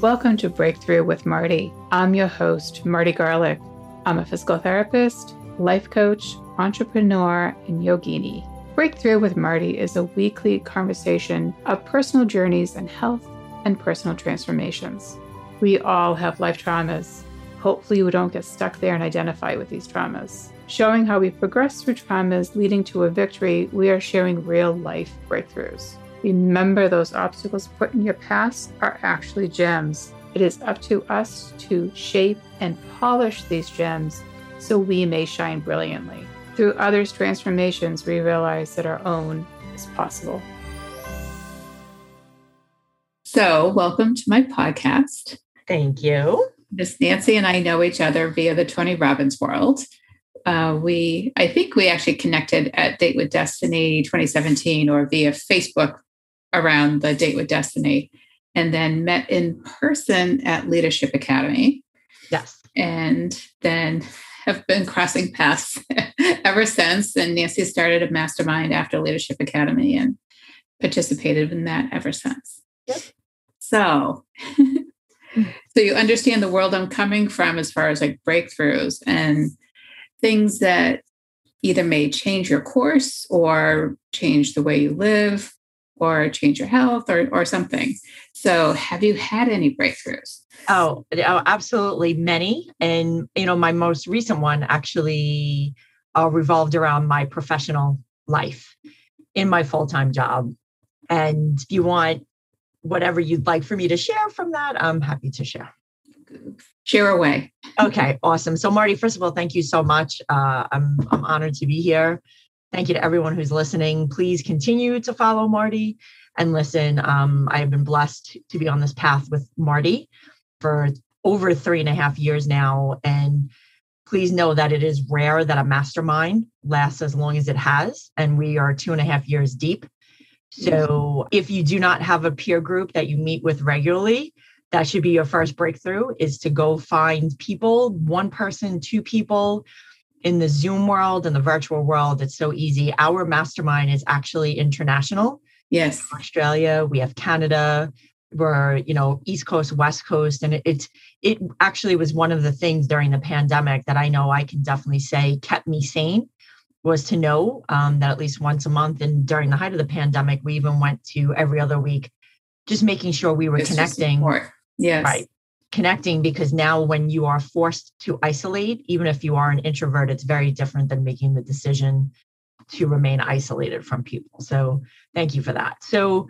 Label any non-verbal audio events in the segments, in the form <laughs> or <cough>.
Welcome to Breakthrough with Marty. I'm your host, Marty Garlick. I'm a physical therapist, life coach, entrepreneur, and yogini. Breakthrough with Marty is a weekly conversation of personal journeys in health and personal transformations. We all have life traumas. Hopefully, we don't get stuck there and identify with these traumas. Showing how we progress through traumas leading to a victory, we are sharing real life breakthroughs. Remember, those obstacles put in your past are actually gems. It is up to us to shape and polish these gems so we may shine brilliantly. Through others' transformations, we realize that our own is possible. So, welcome to my podcast. Thank you. Miss Nancy and I know each other via the Tony Robbins world. Uh, we, I think we actually connected at Date with Destiny 2017 or via Facebook around the Date with Destiny, and then met in person at Leadership Academy. Yes. And then have been crossing paths <laughs> ever since. And Nancy started a mastermind after Leadership Academy and participated in that ever since. Yep. So, <laughs> so you understand the world I'm coming from as far as like breakthroughs and things that either may change your course or change the way you live or change your health or, or something. So, have you had any breakthroughs? Oh, oh, absolutely many. And, you know, my most recent one actually uh, revolved around my professional life in my full time job. And if you want whatever you'd like for me to share from that, I'm happy to share. Share away. okay, awesome. So, Marty, first of all, thank you so much. Uh, I'm I'm honored to be here. Thank you to everyone who's listening. Please continue to follow Marty and listen. Um, I have been blessed to be on this path with Marty for over three and a half years now. And please know that it is rare that a mastermind lasts as long as it has. And we are two and a half years deep. So if you do not have a peer group that you meet with regularly, that should be your first breakthrough is to go find people, one person, two people in the Zoom world and the virtual world, it's so easy. Our mastermind is actually international. Yes. Australia, we have Canada, we're, you know, East Coast, West Coast. And it, it's it actually was one of the things during the pandemic that I know I can definitely say kept me sane was to know um, that at least once a month and during the height of the pandemic, we even went to every other week, just making sure we were it's connecting. Yes. Right connecting because now when you are forced to isolate even if you are an introvert it's very different than making the decision to remain isolated from people. So thank you for that. So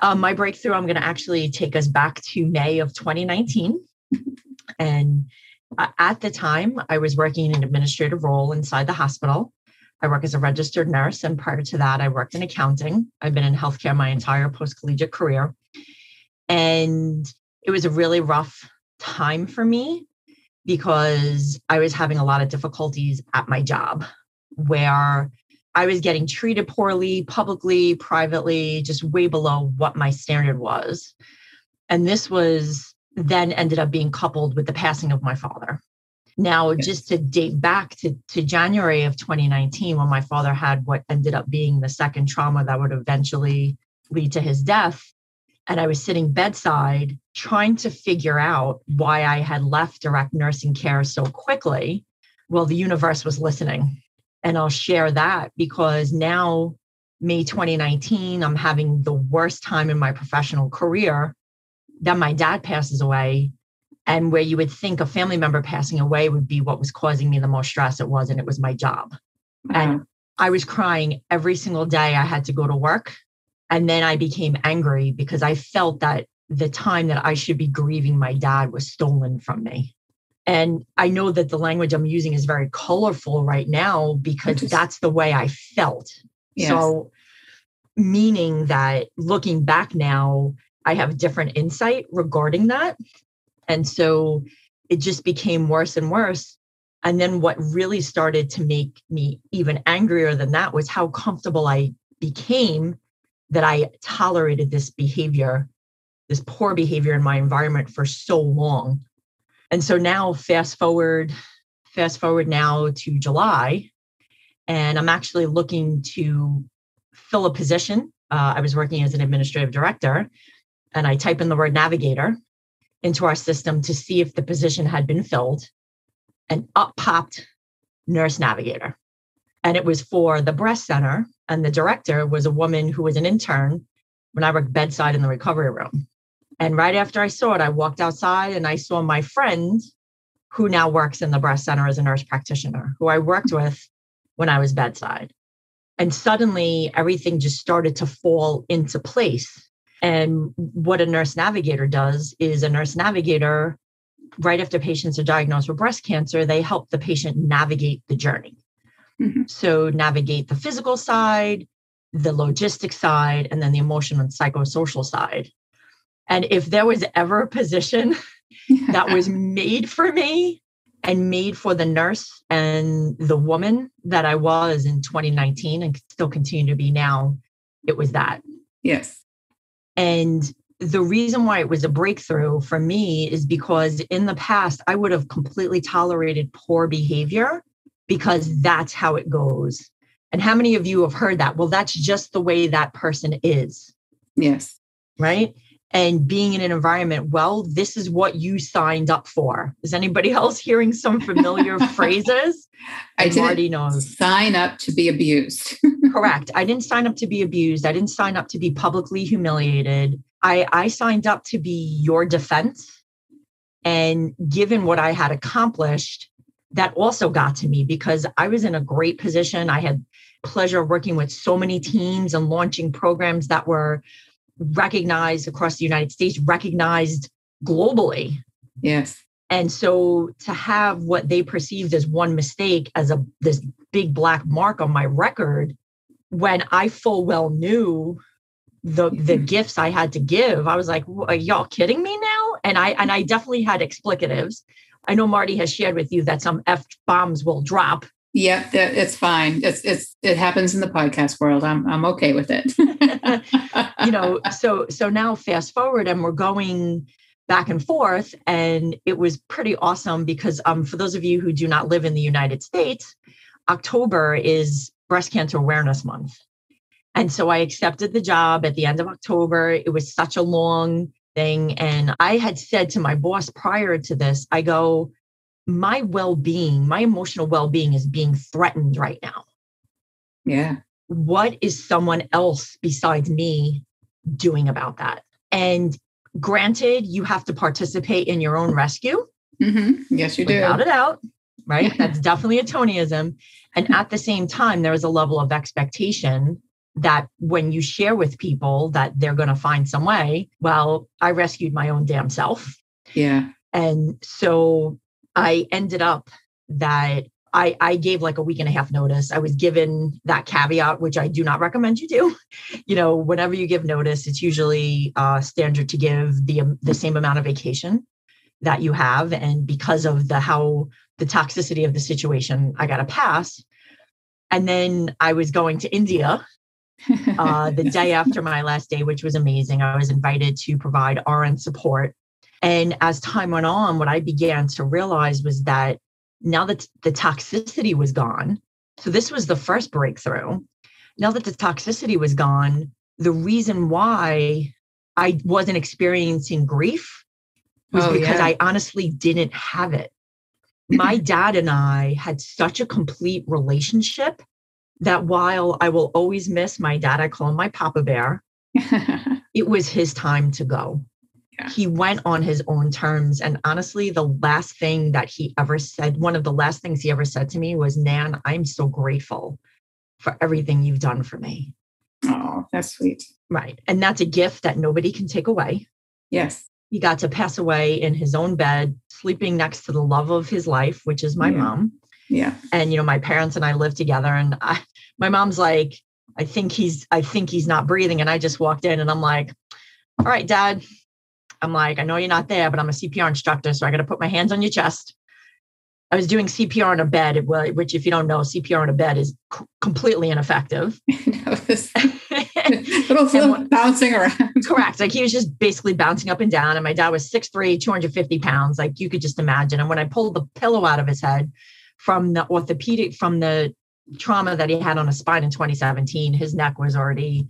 um, my breakthrough i'm going to actually take us back to may of 2019 <laughs> and uh, at the time i was working in an administrative role inside the hospital. I work as a registered nurse and prior to that i worked in accounting. I've been in healthcare my entire post collegiate career. And it was a really rough time for me because I was having a lot of difficulties at my job where I was getting treated poorly, publicly, privately, just way below what my standard was. And this was then ended up being coupled with the passing of my father. Now, yes. just to date back to, to January of 2019, when my father had what ended up being the second trauma that would eventually lead to his death, and I was sitting bedside trying to figure out why I had left direct nursing care so quickly. Well, the universe was listening. And I'll share that because now, May 2019, I'm having the worst time in my professional career. Then my dad passes away. And where you would think a family member passing away would be what was causing me the most stress, it wasn't. It was my job. And I was crying every single day I had to go to work and then I became angry because I felt that the time that I should be grieving my dad was stolen from me. And I know that the language I'm using is very colorful right now because that's the way I felt. Yes. So, meaning that looking back now, I have different insight regarding that. And so it just became worse and worse. And then what really started to make me even angrier than that was how comfortable I became that I tolerated this behavior, this poor behavior in my environment for so long. And so now, fast forward, fast forward now to July, and I'm actually looking to fill a position. Uh, I was working as an administrative director, and I type in the word navigator, into our system to see if the position had been filled. And up popped nurse navigator. And it was for the breast center. And the director was a woman who was an intern when I worked bedside in the recovery room. And right after I saw it, I walked outside and I saw my friend who now works in the breast center as a nurse practitioner, who I worked with when I was bedside. And suddenly everything just started to fall into place. And what a nurse navigator does is a nurse navigator, right after patients are diagnosed with breast cancer, they help the patient navigate the journey. Mm-hmm. So, navigate the physical side, the logistic side, and then the emotional and psychosocial side. And if there was ever a position <laughs> that was made for me and made for the nurse and the woman that I was in 2019 and still continue to be now, it was that. Yes. And the reason why it was a breakthrough for me is because in the past, I would have completely tolerated poor behavior because mm-hmm. that's how it goes. And how many of you have heard that? Well, that's just the way that person is. Yes. Right and being in an environment, well, this is what you signed up for. Is anybody <laughs> else hearing some familiar <laughs> phrases? I didn't knows. sign up to be abused. <laughs> Correct. I didn't sign up to be abused. I didn't sign up to be publicly humiliated. I, I signed up to be your defense. And given what I had accomplished, that also got to me because I was in a great position. I had pleasure of working with so many teams and launching programs that were recognized across the United States, recognized globally. Yes. And so to have what they perceived as one mistake as a this big black mark on my record, when I full well knew the the mm-hmm. <laughs> gifts I had to give, I was like, are y'all kidding me now? And I and I definitely had explicatives. I know Marty has shared with you that some F bombs will drop Yep, it's fine. It's it's it happens in the podcast world. I'm I'm okay with it. <laughs> <laughs> you know, so so now fast forward and we're going back and forth and it was pretty awesome because um for those of you who do not live in the United States, October is breast cancer awareness month. And so I accepted the job at the end of October. It was such a long thing and I had said to my boss prior to this, I go, my well-being my emotional well-being is being threatened right now. Yeah. What is someone else besides me doing about that? And granted you have to participate in your own rescue. Mm-hmm. yes you do. Without a doubt right? That's definitely a tonyism. And at the same time there is a level of expectation that when you share with people that they're going to find some way well i rescued my own damn self yeah and so I ended up that I, I gave like a week and a half notice. I was given that caveat, which I do not recommend you do. <laughs> You know, whenever you give notice, it's usually uh, standard to give the um, the same amount of vacation that you have, and because of the how the toxicity of the situation, I got a pass. And then I was going to India uh, the <laughs> day after my last day, which was amazing. I was invited to provide RN support and as time went on, what I began to realize was that now that the toxicity was gone, so this was the first breakthrough. Now that the toxicity was gone, the reason why I wasn't experiencing grief was oh, because yeah. I honestly didn't have it. My <laughs> dad and I had such a complete relationship that while I will always miss my dad, I call him my Papa Bear, <laughs> it was his time to go yeah. he went on his own terms. And honestly, the last thing that he ever said, one of the last things he ever said to me was, Nan, I'm so grateful for everything you've done for me. Oh, that's sweet. Right. And that's a gift that nobody can take away. Yes. He got to pass away in his own bed, sleeping next to the love of his life, which is my yeah. mom. Yeah. And, you know, my parents and I live together. And I, my mom's like, I think he's, I think he's not breathing. And I just walked in and I'm like, all right, dad, I'm like, I know you're not there, but I'm a CPR instructor, so I got to put my hands on your chest. I was doing CPR on a bed, which, if you don't know, CPR on a bed is c- completely ineffective. <laughs> <laughs> little flip bouncing around. Correct. Like he was just basically bouncing up and down. And my dad was 6'3, 250 pounds. Like you could just imagine. And when I pulled the pillow out of his head from the orthopedic, from the trauma that he had on his spine in 2017, his neck was already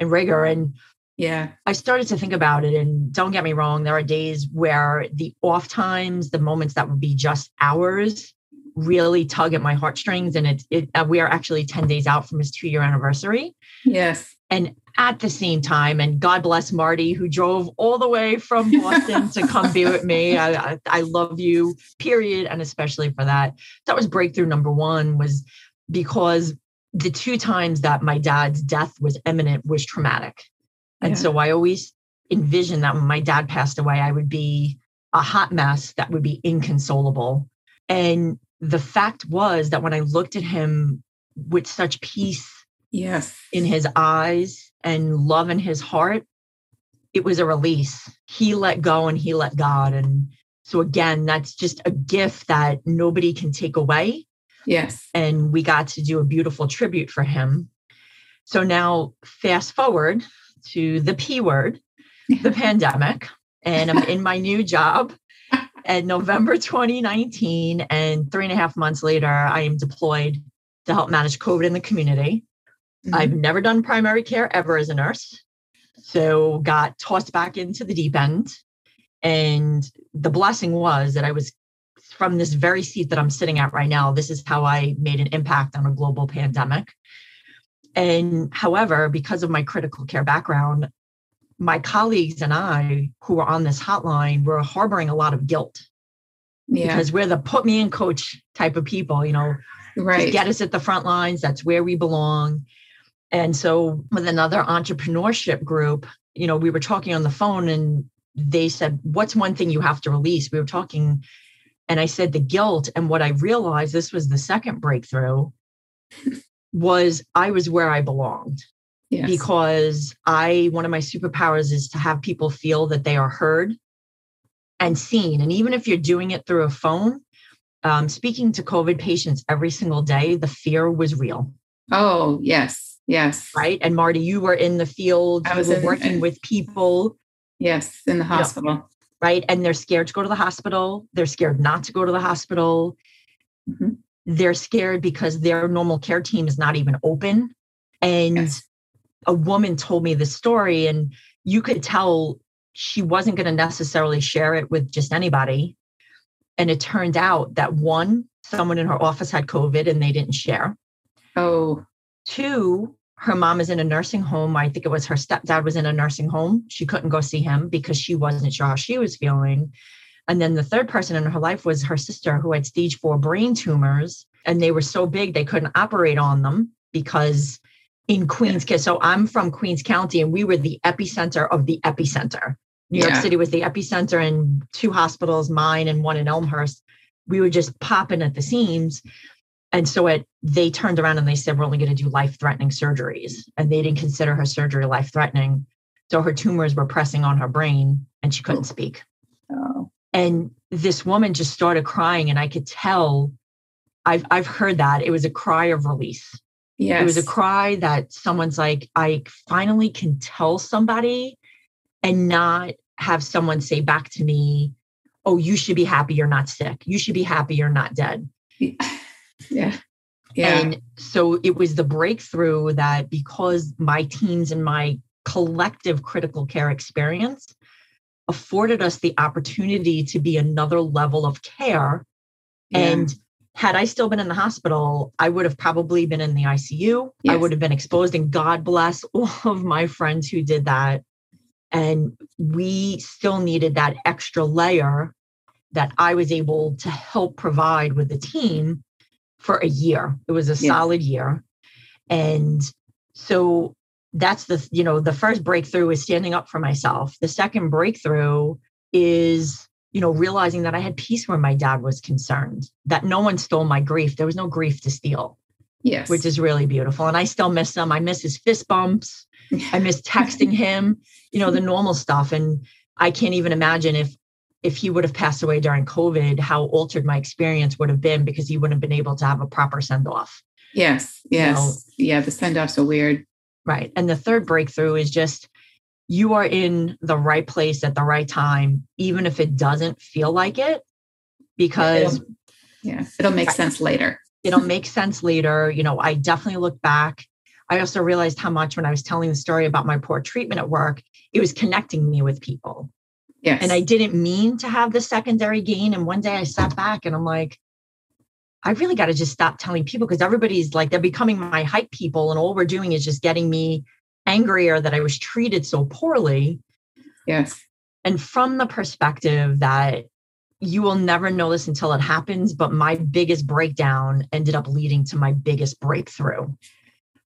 in rigor. And Yeah. I started to think about it. And don't get me wrong, there are days where the off times, the moments that would be just hours, really tug at my heartstrings. And it, it uh, we are actually 10 days out from his two year anniversary. Yes. And at the same time, and God bless Marty, who drove all the way from Boston to come be with me. I, I, I love you, period. And especially for that. That was breakthrough number one, was because the two times that my dad's death was imminent was traumatic. And yeah. so I always envisioned that when my dad passed away, I would be a hot mess that would be inconsolable. And the fact was that when I looked at him with such peace yes. in his eyes and love in his heart it was a release. He let go and he let god. And so again that's just a gift that nobody can take away. Yes. And we got to do a beautiful tribute for him. So now fast forward to the p word the <laughs> pandemic and i'm in my new job <laughs> at november 2019 and three and a half months later i am deployed to help manage covid in the community Mm-hmm. I've never done primary care ever as a nurse. So got tossed back into the deep end. And the blessing was that I was from this very seat that I'm sitting at right now. This is how I made an impact on a global pandemic. And however, because of my critical care background, my colleagues and I who were on this hotline were harboring a lot of guilt. Yeah. Because we're the put me in coach type of people, you know, right. get us at the front lines. That's where we belong. And so with another entrepreneurship group, you know, we were talking on the phone and they said, What's one thing you have to release? We were talking, and I said, The guilt. And what I realized this was the second breakthrough was I was where I belonged. Yes. Because I, one of my superpowers is to have people feel that they are heard and seen. And even if you're doing it through a phone, um, speaking to COVID patients every single day, the fear was real. Oh, yes. Yes. Right. And Marty, you were in the field, I was in, working with people. Yes, in the hospital. You know, right. And they're scared to go to the hospital. They're scared not to go to the hospital. Mm-hmm. They're scared because their normal care team is not even open. And yes. a woman told me this story, and you could tell she wasn't going to necessarily share it with just anybody. And it turned out that one, someone in her office had COVID and they didn't share. Oh. Two, her mom is in a nursing home. I think it was her stepdad was in a nursing home. She couldn't go see him because she wasn't sure how she was feeling. And then the third person in her life was her sister who had stage four brain tumors. And they were so big they couldn't operate on them because in Queens, so I'm from Queens County and we were the epicenter of the epicenter. New yeah. York City was the epicenter and two hospitals, mine and one in Elmhurst. We were just popping at the seams. And so it they turned around and they said, We're only going to do life threatening surgeries. And they didn't consider her surgery life threatening. So her tumors were pressing on her brain and she couldn't speak. Oh. And this woman just started crying, and I could tell I've I've heard that. It was a cry of release. Yes. It was a cry that someone's like, I finally can tell somebody and not have someone say back to me, Oh, you should be happy you're not sick. You should be happy you're not dead. <laughs> Yeah. Yeah. And so it was the breakthrough that because my teams and my collective critical care experience afforded us the opportunity to be another level of care. Yeah. And had I still been in the hospital, I would have probably been in the ICU. Yes. I would have been exposed. And God bless <laughs> all of my friends who did that. And we still needed that extra layer that I was able to help provide with the team for a year. It was a yeah. solid year. And so that's the, you know, the first breakthrough is standing up for myself. The second breakthrough is, you know, realizing that I had peace where my dad was concerned, that no one stole my grief. There was no grief to steal. Yes. Which is really beautiful. And I still miss him. I miss his fist bumps. <laughs> I miss texting him, you know, the normal stuff. And I can't even imagine if if he would have passed away during COVID, how altered my experience would have been because he wouldn't have been able to have a proper send off. Yes. Yes. You know? Yeah. The send offs are weird. Right. And the third breakthrough is just you are in the right place at the right time, even if it doesn't feel like it, because. It'll, yeah. It'll make sense later. it'll <laughs> make sense later. You know, I definitely look back. I also realized how much when I was telling the story about my poor treatment at work, it was connecting me with people. Yes. And I didn't mean to have the secondary gain. And one day I sat back and I'm like, I really got to just stop telling people because everybody's like, they're becoming my hype people. And all we're doing is just getting me angrier that I was treated so poorly. Yes. And from the perspective that you will never know this until it happens, but my biggest breakdown ended up leading to my biggest breakthrough.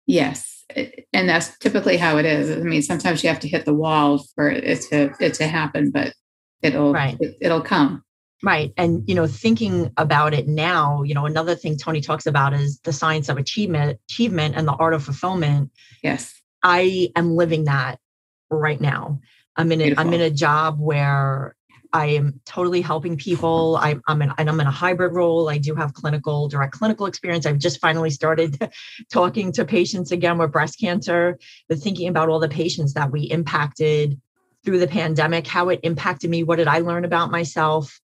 Yes. And that's typically how it is. I mean, sometimes you have to hit the wall for it to it to happen, but it'll Right. it, it'll come. Right. And, you know, thinking about it now, you know, another thing Tony talks about is the science of achievement, achievement and the art of fulfillment. Yes. I am living that right now. I'm in a, I'm in a job where I am totally helping people. I, I'm in, and I'm in a hybrid role. I do have clinical, direct clinical experience. I've just finally started <laughs> talking to patients again with breast cancer, but thinking about all the patients that we impacted through the pandemic, how it impacted me. What did I learn about myself?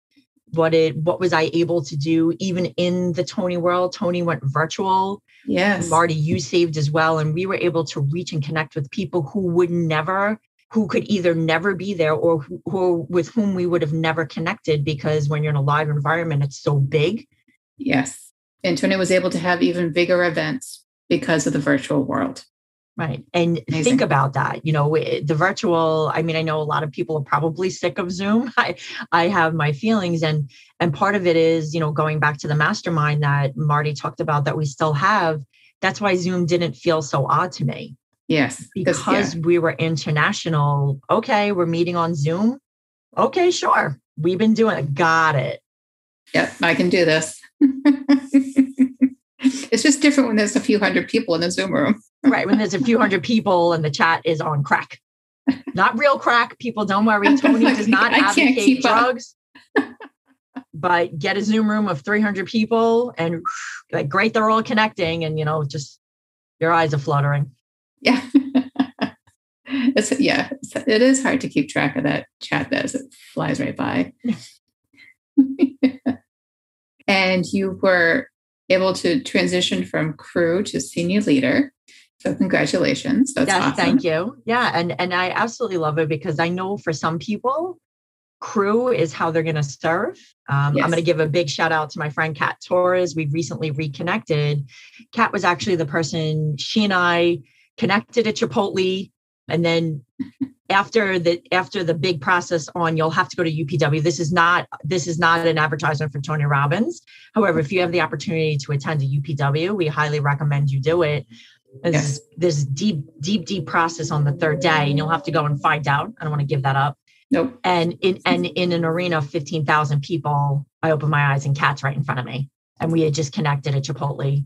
What it, what was I able to do even in the Tony world? Tony went virtual. Yes. Marty, you saved as well. And we were able to reach and connect with people who would never, who could either never be there or who, who with whom we would have never connected because when you're in a live environment, it's so big. Yes. And Tony was able to have even bigger events because of the virtual world. Right. And Amazing. think about that. You know, eh, the virtual, I mean, I know a lot of people are probably sick of Zoom. <laughs> I, I have my feelings. And and part of it is, you know, going back to the mastermind that Marty talked about that we still have. That's why Zoom didn't feel so odd to me. Yes. because yeah. we were international. Okay, we're meeting on Zoom. Okay, sure. We've been doing it. Got it. Yep, I can do this. <laughs> it's just different when there's a few hundred people in the Zoom room. <laughs> Right. When there's a few hundred people and the chat is on crack. Not real crack. People don't worry. <laughs> Tony does not I advocate drugs. but get a Zoom room of 300 people and like great, they're all connecting and you know, just your eyes are fluttering. <laughs> Yeah. it's yeah, it is hard to keep track of that chat as it flies right by. <laughs> and you were able to transition from crew to senior leader. So congratulations. That's yes, awesome. thank you. Yeah, and and I absolutely love it because I know for some people, crew is how they're going to serve. Um, Yes. I'm going to give a big shout out to my friend Kat Torres. We've recently reconnected. Kat was actually the person she and I connected at Chipotle, and then after the after the big process on you'll have to go to UPW. This is not this is not an advertisement for Tony Robbins. However, if you have the opportunity to attend a UPW, we highly recommend you do it. There's Yes. this deep, deep, deep process on the third day, and you'll have to go and find out. I don't want to give that up. Nope. And in and in an arena of 15,000 people, I opened my eyes and Kat's right in front of me. And we had just connected at Chipotle.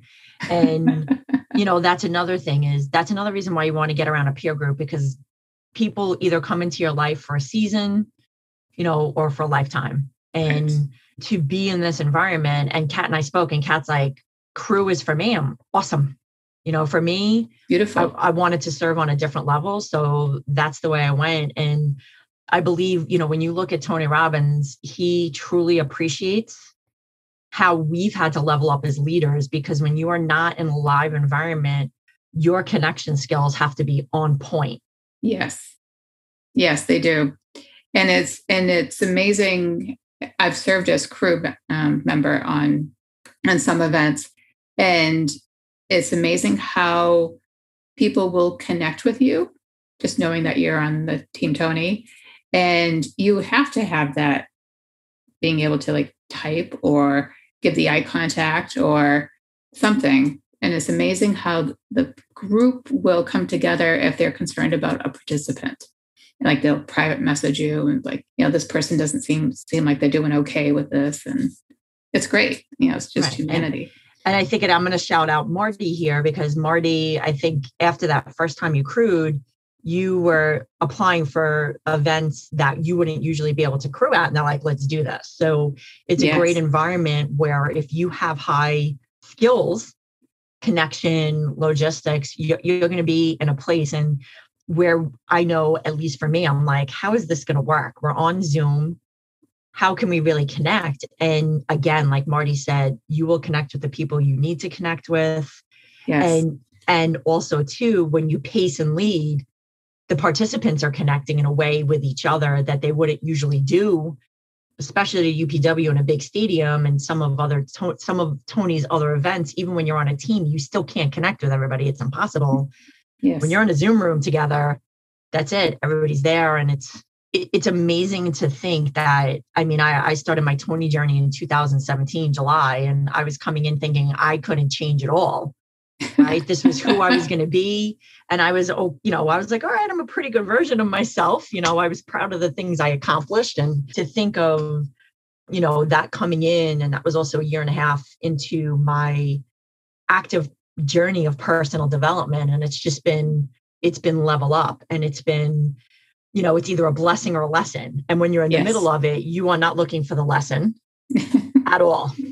And <laughs> you know, that's another thing is that's another reason why you want to get around a peer group because people either come into your life for a season, you know, or for a lifetime. And Right. to be in this environment, and Kat and I spoke, and Kat's like, crew is for me. I'm awesome. You know, for me, I, Beautiful. I wanted to serve on a different level. So that's the way I went. And I believe, you know, when you look at Tony Robbins, he truly appreciates how we've had to level up as leaders because when you are not in a live environment, your connection skills have to be on point. Yes. Yes, they do. And it's and it's amazing. I've served as crew um, member on on some events, and it's amazing how people will connect with you just knowing that you're on the team Tony, and you have to have that being able to like type or give the eye contact or something. And it's amazing how the group will come together if they're concerned about a participant. Like they'll private message you and like, you know, this person doesn't seem seem like they're doing okay with this. And it's great. You know, it's just Right. And- humanity. And I think, and I'm going to shout out Marty here because Marty, I think after that first time you crewed, you were applying for events that you wouldn't usually be able to crew at. And they're like, let's do this. So it's Yes. a great environment where if you have high skills, connection, logistics, you're, you're going to be in a place and where I know, at least for me, I'm like, how is this going to work? We're on Zoom. How can we really connect? And again, like Marty said, you will connect with the people you need to connect with Yes. and And also, too, when you pace and lead, the participants are connecting in a way with each other that they wouldn't usually do, especially at UPW in a big stadium and some of other some of Tony's other events. Even when you're on a team, you still can't connect with everybody. It's impossible. Yes. When you're in a Zoom room together, that's it. Everybody's there, and it's it, it's amazing to think that. I mean, I, I started my Tony journey in 2017 July, and I was coming in thinking I couldn't change it all right? this was who I was going to be. And I was, oh, you know, I was like, all right, I'm a pretty good version of myself. You know, I was proud of the things I accomplished. And to think of, you know, that coming in, and that was also a year and a half into my active journey of personal development. And it's just been, it's been level up and it's been, you know, it's either a blessing or a lesson. And when you're in the middle of it, you are not looking for the lesson <laughs> at all. <laughs>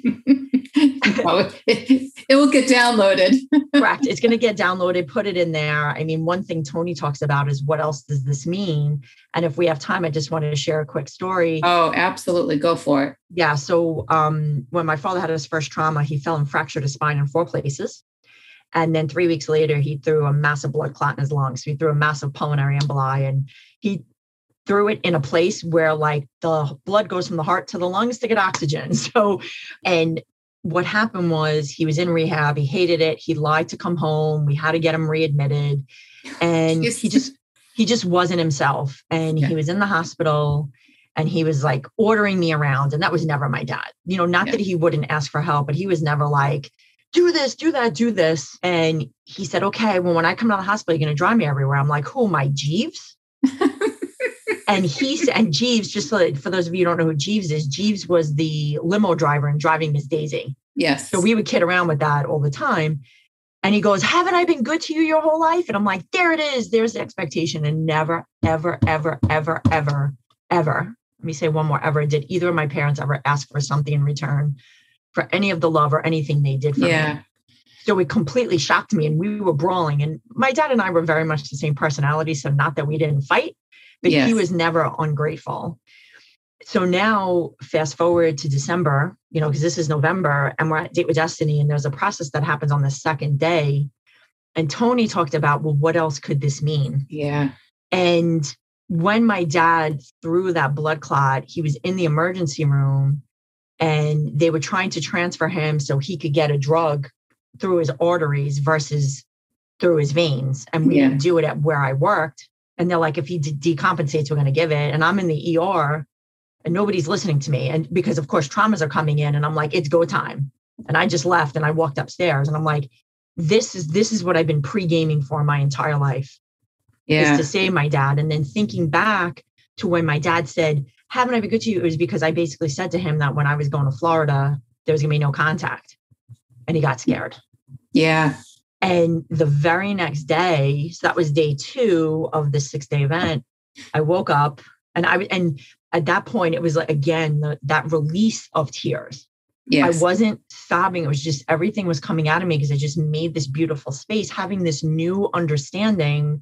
it, <laughs> it will get downloaded. Correct. It's going to get downloaded, put it in there. I mean, one thing Tony talks about is what else does this mean? And if we have time, I just wanted to share a quick story. Oh, absolutely. Go for it. Yeah. So um, when my father had his first trauma, he fell and fractured his spine in four places. And then three weeks later, he threw a massive blood clot in his lungs. He threw a massive pulmonary emboli and he threw it in a place where like the blood goes from the heart to the lungs to get oxygen. <laughs> So, and what happened was he was in rehab. He hated it. He lied to come home. We had to get him readmitted. <laughs> And he just he just wasn't himself. And yeah. he was in the hospital and he was like ordering me around. And that was never my dad. You know, not yeah. that he wouldn't ask for help, but he was never like, do this, do that, do this. And he said, okay, well, when I come out of the hospital, you're going to drive me everywhere. I'm like, who am I, Jeeves? <laughs> and he said, and Jeeves, just so that, for those of you who don't know who Jeeves is, Jeeves was the limo driver and driving Miss Daisy. Yes. So we would kid around with that all the time. And he goes, Haven't I been good to you your whole life? And I'm like, There it is. There's the expectation. And never, ever, ever, ever, ever, ever, let me say one more ever, did either of my parents ever ask for something in return for any of the love or anything they did for yeah. me. So it completely shocked me. And we were brawling. And my dad and I were very much the same personality. So not that we didn't fight, but yes. he was never ungrateful. So now, fast forward to December, you know, because this is November and we're at Date with Destiny, and there's a process that happens on the second day. And Tony talked about, well, what else could this mean? Yeah. And when my dad threw that blood clot, he was in the emergency room and they were trying to transfer him so he could get a drug through his arteries versus through his veins. And we yeah. didn't do it at where I worked. And they're like, if he de- decompensates, we're going to give it. And I'm in the ER and nobody's listening to me. And because, of course, traumas are coming in, and I'm like, it's go time. And I just left and I walked upstairs and I'm like, this is this is what I've been pre-gaming for my entire life. Yeah. Is to save my dad. And then thinking back to when my dad said, Haven't I been good to you? It was because I basically said to him that when I was going to Florida, there was gonna be no contact. And he got scared. Yeah. And the very next day, so that was day two of the six day event, I woke up and I and at that point it was like again the, that release of tears. Yes. I wasn't sobbing. It was just everything was coming out of me because I just made this beautiful space, having this new understanding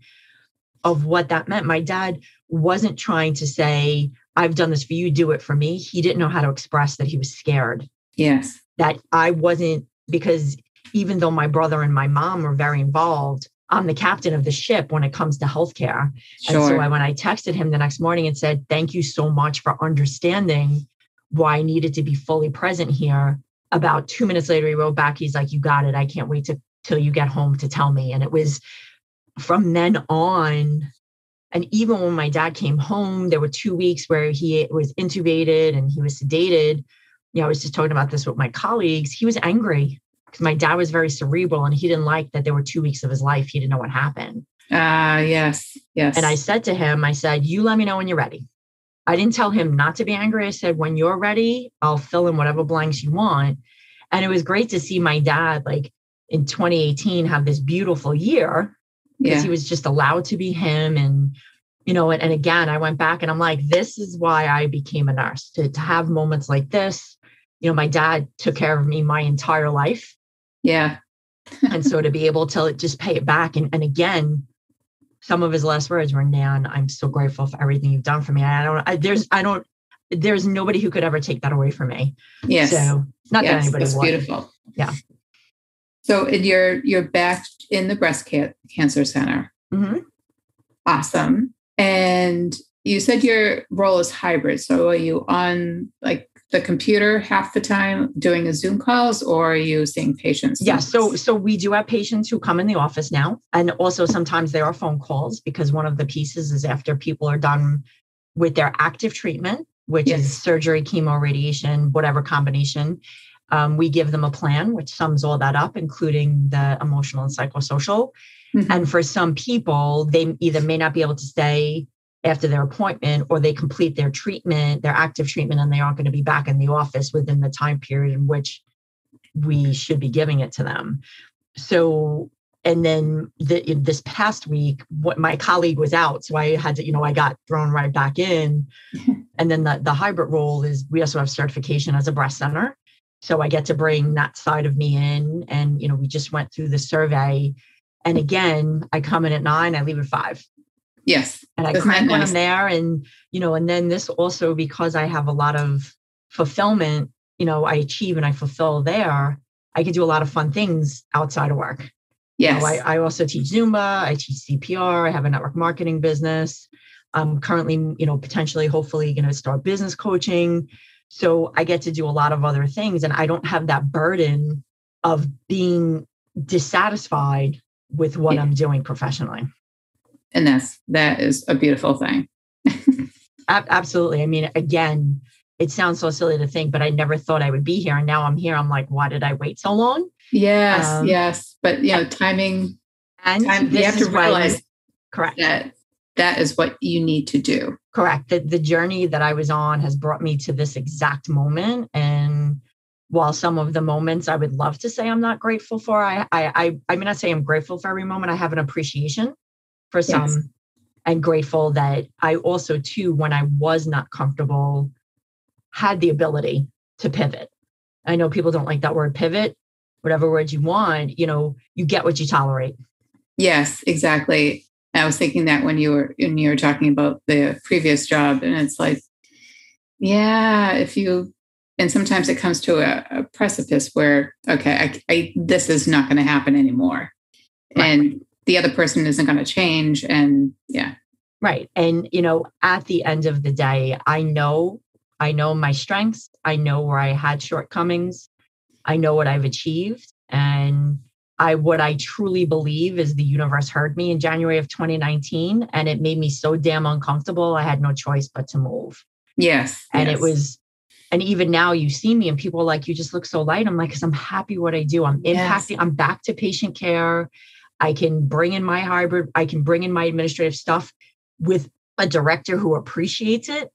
of what that meant. My dad wasn't trying to say, I've done this for you, do it for me. He didn't know how to express that he was scared. Yes. That I wasn't, because even though my brother and my mom were very involved, I'm the captain of the ship when it comes to healthcare. Sure. And so I, when I texted him the next morning and said, Thank you so much for understanding why I needed to be fully present here. About two minutes later, he wrote back, He's like, You got it. I can't wait to, till you get home to tell me. And it was from then on. And even when my dad came home, there were two weeks where he was intubated and he was sedated. You know, I was just talking about this with my colleagues. He was angry because my dad was very cerebral and he didn't like that there were two weeks of his life he didn't know what happened. Ah, uh, yes, yes. And I said to him, I said, You let me know when you're ready. I didn't tell him not to be angry. I said, When you're ready, I'll fill in whatever blanks you want. And it was great to see my dad, like in 2018, have this beautiful year because yeah. he was just allowed to be him. And, you know, and, and again, I went back and I'm like, This is why I became a nurse to, to have moments like this. You know, my dad took care of me my entire life. Yeah. and so to be able to just pay it back. And, and again, some of his last words were, Nan, I'm so grateful for everything you've done for me. I don't, I, there's, I don't, there's nobody who could ever take that away from me. Yes. So not yes, that anybody that's would. beautiful. Yeah. So and you're you're back in the breast ca- cancer center. Mm-hmm. Awesome. And you said your role is hybrid. So are you on like the computer half the time doing a Zoom calls or are you seeing patients? Yeah, so so we do have patients who come in the office now. And also sometimes there are phone calls because one of the pieces is after people are done with their active treatment, which yes. is surgery, chemo, radiation, whatever combination. Um, we give them a plan which sums all that up, including the emotional and psychosocial. Mm-hmm. And for some people, they either may not be able to stay after their appointment or they complete their treatment, their active treatment, and they aren't going to be back in the office within the time period in which we should be giving it to them. So, and then the, this past week, what my colleague was out, so I had to, you know, I got thrown right back in. <laughs> and then the, the hybrid role is we also have certification as a breast center. So I get to bring that side of me in. And, you know, we just went through the survey. And again, I come in at nine, I leave at five. Yes. And I when I'm there. And, you know, and then this also because I have a lot of fulfillment, you know, I achieve and I fulfill there, I can do a lot of fun things outside of work. Yes. You know, I, I also teach Zumba, I teach CPR, I have a network marketing business. I'm currently, you know, potentially, hopefully going to start business coaching. So I get to do a lot of other things and I don't have that burden of being dissatisfied with what yeah. I'm doing professionally and that's that is a beautiful thing. <laughs> Absolutely. I mean again it sounds so silly to think but i never thought i would be here. And now i'm here. I'm like why did i wait so long? Yes um, yes. But you know timing and time, you have to realize correct. that that is what you need to do. Correct. The, the journey that i was on has brought me to this exact moment. And while some of the moments i would love to say i'm not grateful for i i i, I may not say i'm grateful for every moment. I have an appreciation for some yes. and grateful that I also too when I was not comfortable had the ability to pivot. I know people don't like that word pivot, whatever word you want, you know, you get what you tolerate. Yes, exactly. I was thinking that when you were when you were talking about the previous job and it's like yeah, if you and sometimes it comes to a, a precipice where okay, I, I, this is not going to happen anymore. Right. And the other person isn't going to change and yeah. Right and you know at the end of the day i know i know my strengths i know where i had shortcomings i know what i've achieved and i what i truly believe is the universe heard me in january of 2019 and it made me so damn uncomfortable i had no choice but to move. Yes and yes. it was and even now you see me and people are like you just look so light. I'm like because i'm happy what i do. I'm impacting yes. i'm back to patient care I can bring in my hybrid, I can bring in my administrative stuff with a director who appreciates it.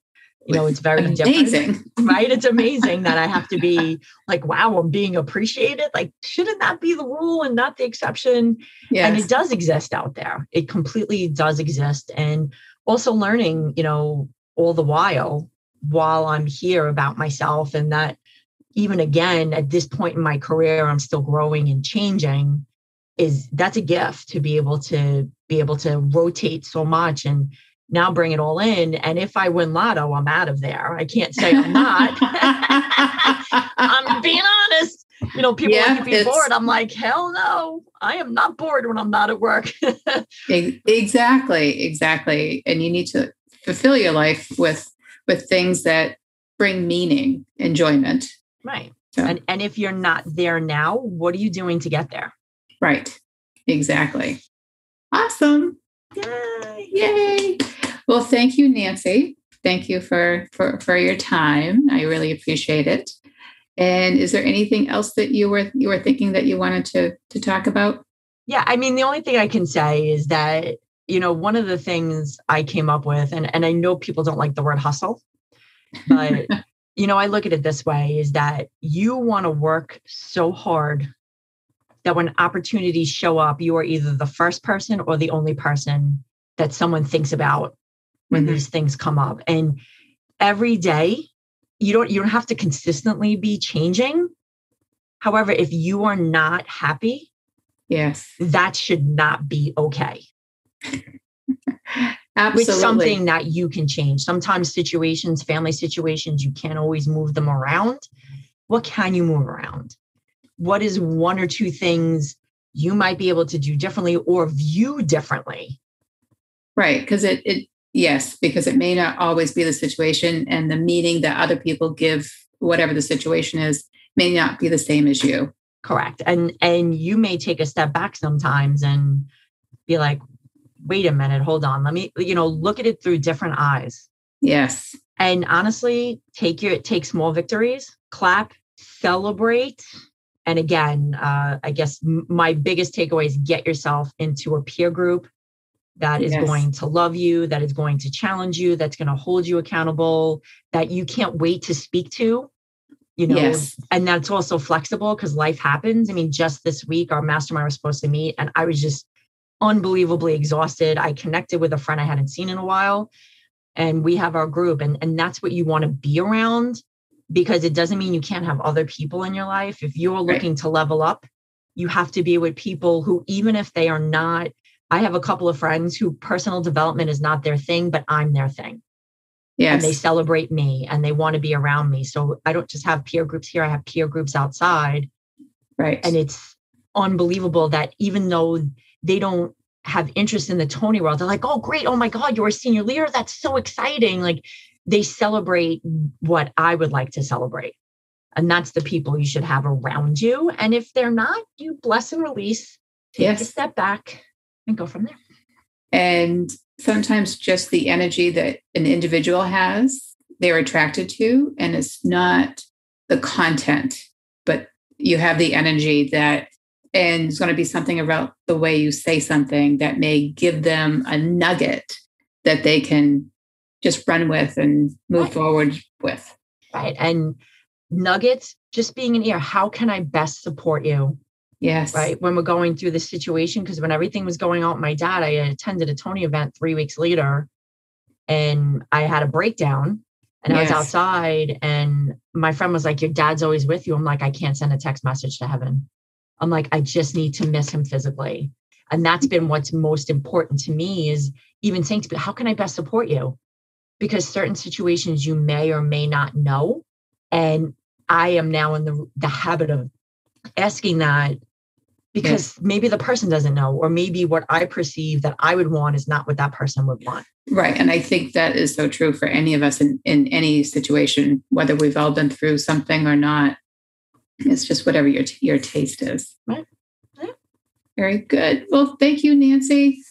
You know, it's very <laughs> amazing. different. Right. It's amazing that I have to be like, wow, I'm being appreciated. Like, shouldn't that be the rule and not the exception? Yes. And it does exist out there. It completely does exist. And also learning, you know, all the while while I'm here about myself and that even again at this point in my career, I'm still growing and changing is that's a gift to be able to be able to rotate so much and now bring it all in. And if I win lotto, I'm out of there. I can't say I'm not. <laughs> I'm being honest. You know, people yeah, like to be bored. I'm like, hell no, I am not bored when I'm not at work. exactly, exactly. And you need to fulfill your life with with things that bring meaning, enjoyment. Right. So. And and if you're not there now, what are you doing to get there? Right. Exactly. Awesome. Yay. Yay. Well, thank you, Nancy. Thank you for, for, for your time. I really appreciate it. And is there anything else that you were you were thinking that you wanted to to talk about? Yeah, I mean, the only thing I can say is that you know one of the things I came up with, and and I know people don't like the word hustle, but <laughs> you know I look at it this way: is that you want to work so hard that when opportunities show up, you are either the first person or the only person that someone thinks about when mm-hmm. these things come up. And every day, you don't you don't have to consistently be changing. However, if you are not happy, yes, that should not be okay. <laughs> Absolutely. With something that you can change. Sometimes situations, family situations, you can't always move them around. What can you move around? What is one or two things you might be able to do differently or view differently? Right. Because it, it, yes, because it may not always be the situation and the meaning that other people give, whatever the situation is, may not be the same as you. Correct. And, and you may take a step back sometimes and be like, wait a minute, hold on. Let me, you know, look at it through different eyes. Yes. And honestly, take your, take small victories, clap, celebrate, and again, uh, I guess my biggest takeaway is get yourself into a peer group that is yes. going to love you, that is going to challenge you, that's going to hold you accountable, that you can't wait to speak to. You know, yes. and that's also flexible because life happens. I mean, just this week, our mastermind was supposed to meet, and I was just unbelievably exhausted. I connected with a friend I hadn't seen in a while, and we have our group, and, and that's what you want to be around because it doesn't mean you can't have other people in your life. If you're looking right. to level up, you have to be with people who, even if they are not, I have a couple of friends who personal development is not their thing, but I'm their thing. Yes. And they celebrate me and they want to be around me. So I don't just have peer groups here, I have peer groups outside. Right. And it's unbelievable that even though they don't have interest in the Tony world, they're like, oh, great. Oh my God, you're a senior leader. That's so exciting. Like they celebrate what I would like to celebrate. And that's the people you should have around you. And if they're not, you bless and release, take yes. a step back and go from there. And sometimes just the energy that an individual has, they're attracted to. And it's not the content, but you have the energy that, and it's going to be something about the way you say something that may give them a nugget that they can just run with and move right. forward with. Right. And nuggets, just being an ear, how can I best support you? Yes. Right. When we're going through this situation, because when everything was going on with my dad, I attended a Tony event three weeks later and I had a breakdown and yes. I was outside and my friend was like, Your dad's always with you. I'm like, I can't send a text message to heaven. I'm like, I just need to miss him physically. And that's been what's most important to me is even saying to how can I best support you? Because certain situations you may or may not know. And I am now in the, the habit of asking that because yes. maybe the person doesn't know, or maybe what I perceive that I would want is not what that person would want. Right. And I think that is so true for any of us in, in any situation, whether we've all been through something or not. It's just whatever your, your taste is. Right. Very good. Well, thank you, Nancy.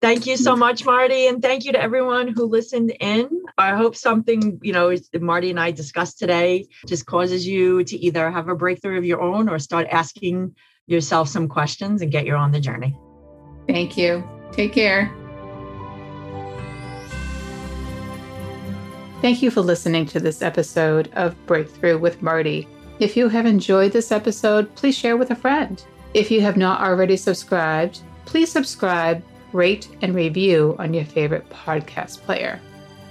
Thank you so much, Marty. And thank you to everyone who listened in. I hope something, you know, Marty and I discussed today just causes you to either have a breakthrough of your own or start asking yourself some questions and get you on the journey. Thank you. Take care. Thank you for listening to this episode of Breakthrough with Marty. If you have enjoyed this episode, please share with a friend. If you have not already subscribed, please subscribe rate, and review on your favorite podcast player.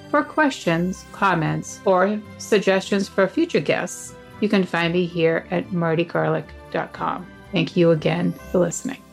For questions, comments, or suggestions for future guests, you can find me here at martygarlic.com. Thank you again for listening.